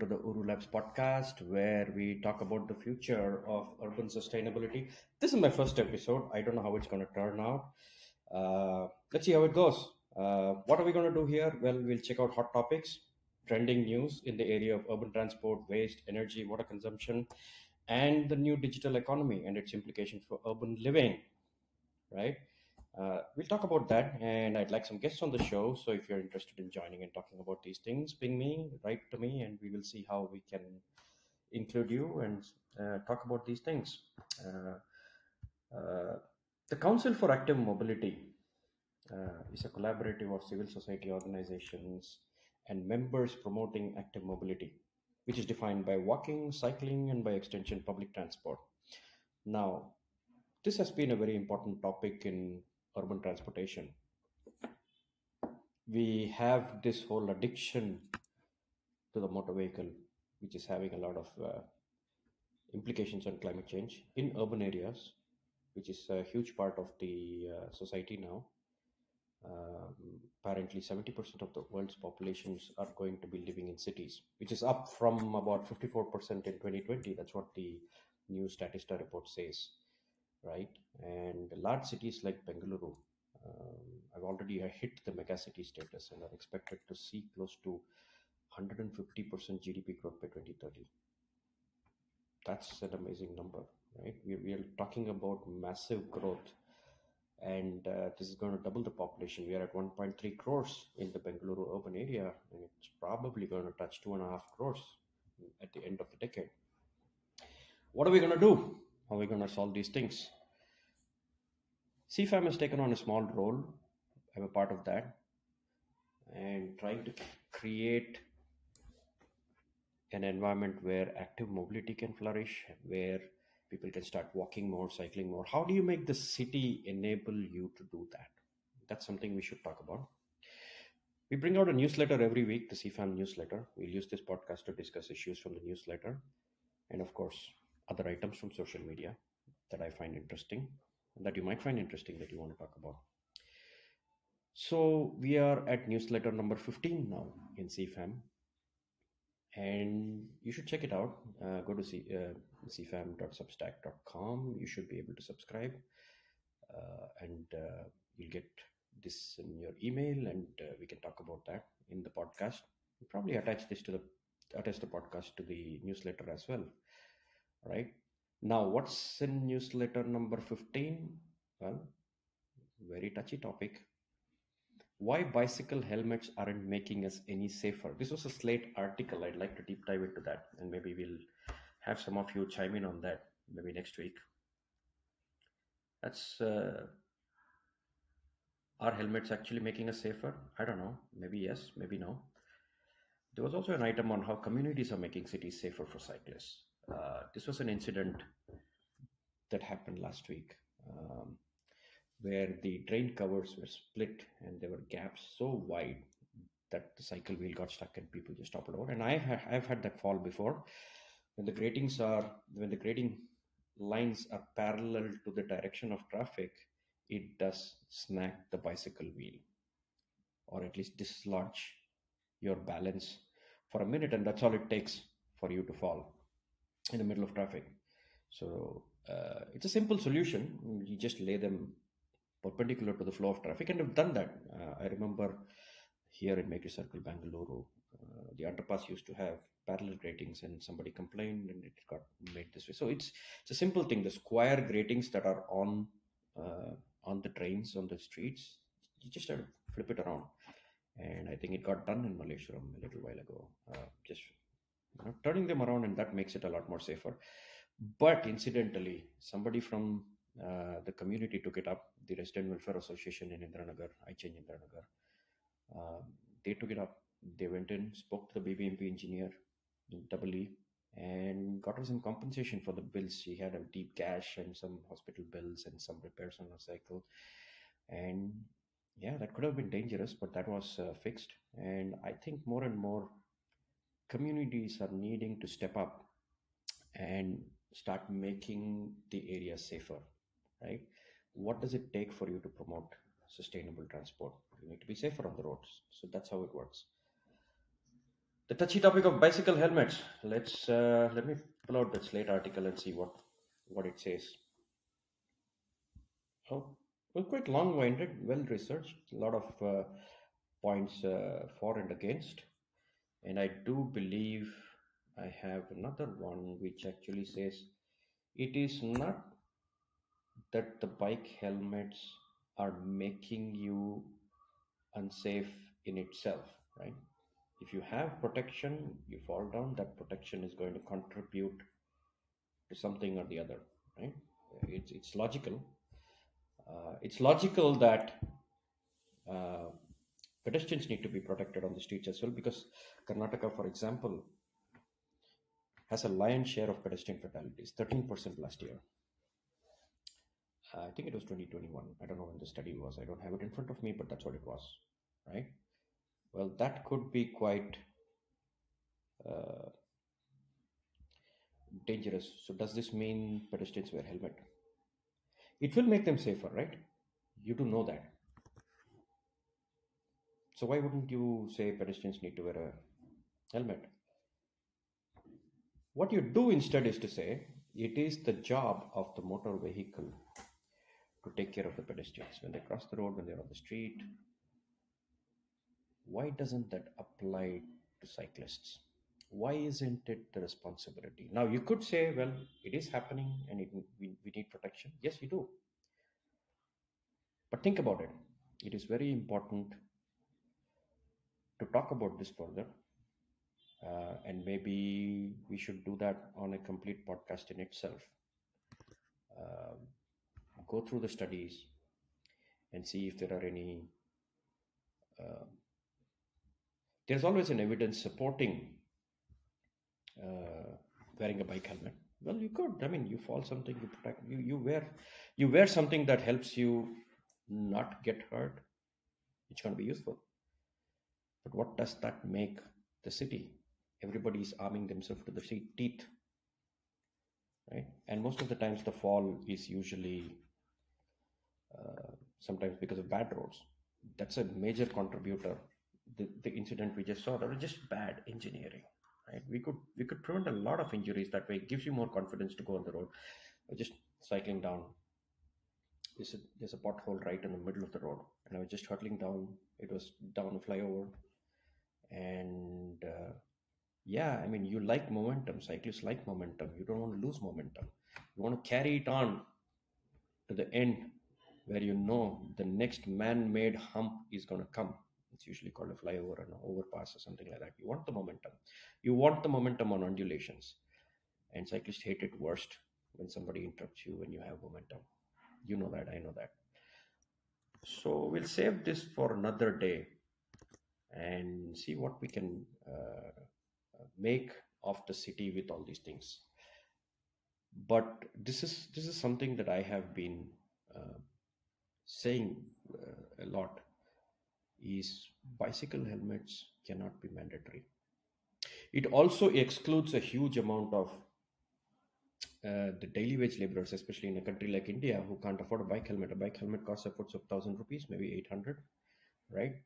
to the Ooru Labs podcast where we talk about the future of urban sustainability. This is my first episode. I don't know how it's going to turn out. Uh, let's see how it goes. Uh, what are we going to do here? Well, we'll check out hot topics, trending news in the area of urban transport, waste, energy, water consumption, and the new digital economy and its implications for urban living, right? Uh, we'll talk about that, and I'd like some guests on the show. So if you're interested in joining and talking about these things, ping me, write to me, and we will see how we can include you and uh, talk about these things. Uh, uh, the Council for Active Mobility uh, is a collaborative of civil society organizations and members promoting active mobility, which is defined by walking, cycling, and by extension, public transport. Now, this has been a very important topic in urban transportation. We have this whole addiction to the motor vehicle, which is having a lot of uh, implications on climate change in urban areas, which is a huge part of the uh, society now. Um, apparently, 70% of the world's populations are going to be living in cities, which is up from about 54% in 2020. That's what the new Statista report says right? And large cities like Bengaluru um, have already hit the megacity status and are expected to see close to 150% GDP growth by 2030. That's an amazing number, right? We, we are talking about massive growth, and uh, this is going to double the population. We are at 1.3 crores in the Bengaluru urban area, and it's probably going to touch two and a half crores at the end of the decade. What are we going to do? How are we going to solve these things? CFAM has taken on a small role. I'm a part of that and trying to create an environment where active mobility can flourish, where people can start walking more, cycling more. How do you make the city enable you to do that? That's something we should talk about. We bring out a newsletter every week, the CFAM newsletter. We'll use this podcast to discuss issues from the newsletter and, of course, items from social media that I find interesting, that you might find interesting that you want to talk about. So we are at newsletter number 15 now in CFAM, and you should check it out. Uh, go to C, uh, cfam.substack.com. You should be able to subscribe, uh, and uh, you'll get this in your email, and uh, we can talk about that in the podcast. We'll probably attach this to the attach the podcast to the newsletter as well. Right now, what's in newsletter number 15? Well, very touchy topic why bicycle helmets aren't making us any safer. This was a Slate article. I'd like to deep dive into that, and maybe we'll have some of you chime in on that maybe next week. That's uh, are helmets actually making us safer? I don't know. Maybe yes, maybe no. There was also an item on how communities are making cities safer for cyclists. Uh, this was an incident that happened last week. Um, where the drain covers were split and there were gaps so wide that the cycle wheel got stuck and people just toppled over. And I've had, I've had that fall before. When the gratings are when the grating lines are parallel to the direction of traffic, it does snag the bicycle wheel, or at least dislodge your balance for a minute, and that's all it takes for you to fall in the middle of traffic. So uh, it's a simple solution. You just lay them perpendicular to the flow of traffic and have done that. Uh, I remember here in Mekhri Circle, Bangalore, uh, the underpass used to have parallel gratings and somebody complained and it got made this way. So it's it's a simple thing. The square gratings that are on uh, on the trains on the streets, you just have to flip it around. And I think it got done in Malaysia a little while ago. Uh, just know, turning them around and that makes it a lot more safer. But incidentally, somebody from uh, the community took it up. The Resident Welfare Association in Indiranagar, I change Indiranagar. Uh, they took it up. They went in, spoke to the BBMP engineer, double E, and got her some compensation for the bills. She had a deep cash and some hospital bills and some repairs on her cycle. And yeah, that could have been dangerous, but that was uh, fixed. And I think more and more communities are needing to step up and start making the area safer right? What does it take for you to promote sustainable transport? You need to be safer on the roads. So that's how it works. the touchy topic of bicycle helmets. Let's uh, let me pull out the Slate article and see what what it says. Oh, well, quite long-winded, well-researched, a lot of uh, points uh, for and against, and I do believe I have another one which actually says it is not that the bike helmets are making you unsafe in itself, right? If you have protection, you fall down, that protection is going to contribute to something or the other, right? It's, it's logical. Uh, it's logical that uh, pedestrians need to be protected on the streets as well because Karnataka, for example, has a lion's share of pedestrian fatalities, 13% last year. I think it was 2021. I don't know when the study was. I don't have it in front of me, but that's what it was, right? Well, that could be quite uh, dangerous. So, does this mean pedestrians wear helmet? It will make them safer, right? You do know that. So, why wouldn't you say pedestrians need to wear a helmet? What you do instead is to say it is the job of the motor vehicle to take care of the pedestrians when they cross the road, when they're on the street. Why doesn't that apply to cyclists? Why isn't it the responsibility? Now, you could say, well, it is happening and it, we, we need protection. Yes, you do. But think about it. It is very important to talk about this further. Uh, and maybe we should do that on a complete podcast in itself. Um go through the studies and see if there are any. Uh, there's always an evidence supporting uh, wearing a bike helmet. Well, you could. I mean, you fall something, you protect. You you wear you wear something that helps you not get hurt. It's going to be useful. But what does that make the city? Everybody is arming themselves to the teeth, right? And most of the times, the fall is usually uh, sometimes because of bad roads. That's a major contributor. The, the incident we just saw, that was just bad engineering. Right? We could we could prevent a lot of injuries that way. It gives you more confidence to go on the road. just cycling down. There's a, there's a pothole right in the middle of the road, and I was just hurtling down. It was down a flyover, and uh, yeah, I mean, you like momentum. Cyclists like momentum. You don't want to lose momentum. You want to carry it on to the end where you know the next man-made hump is going to come it's usually called a flyover or an overpass or something like that you want the momentum you want the momentum on undulations and cyclists hate it worst when somebody interrupts you when you have momentum you know that i know that so we'll save this for another day and see what we can uh, make of the city with all these things but this is this is something that i have been uh, saying uh, a lot is bicycle helmets cannot be mandatory. It also excludes a huge amount of uh, the daily wage laborers, especially in a country like India, who can't afford a bike helmet. A bike helmet costs upwards of thousand rupees, maybe eight hundred, right?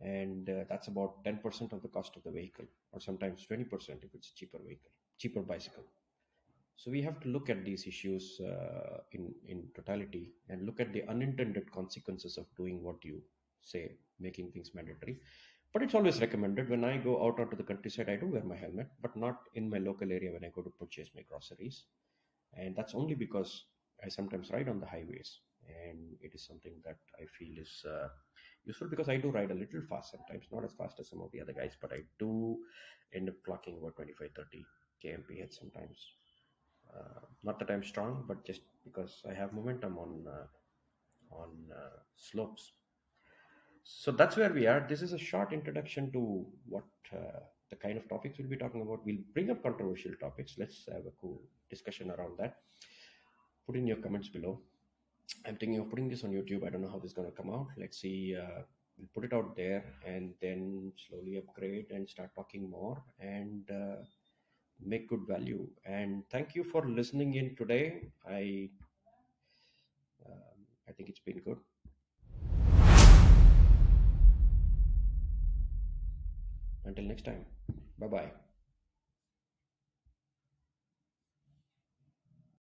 And uh, that's about ten percent of the cost of the vehicle, or sometimes twenty percent if it's a cheaper vehicle, cheaper bicycle. So we have to look at these issues uh, in in totality and look at the unintended consequences of doing what you say, making things mandatory. But it's always recommended when I go out onto the countryside, I do wear my helmet, but not in my local area when I go to purchase my groceries. And that's only because I sometimes ride on the highways, and it is something that I feel is uh, useful because I do ride a little fast sometimes, not as fast as some of the other guys, but I do end up clocking about 25 30 kmph sometimes uh, not that I'm strong, but just because I have momentum on uh, on uh, slopes. So that's where we are. This is a short introduction to what uh, the kind of topics we'll be talking about. We'll bring up controversial topics. Let's have a cool discussion around that. Put in your comments below. I'm thinking of putting this on YouTube. I don't know how this is going to come out. Let's see. Uh, we'll put it out there and then slowly upgrade and start talking more and uh, make good value. And thank you for listening in today. I um, I think it's been good. Until next time. Bye bye.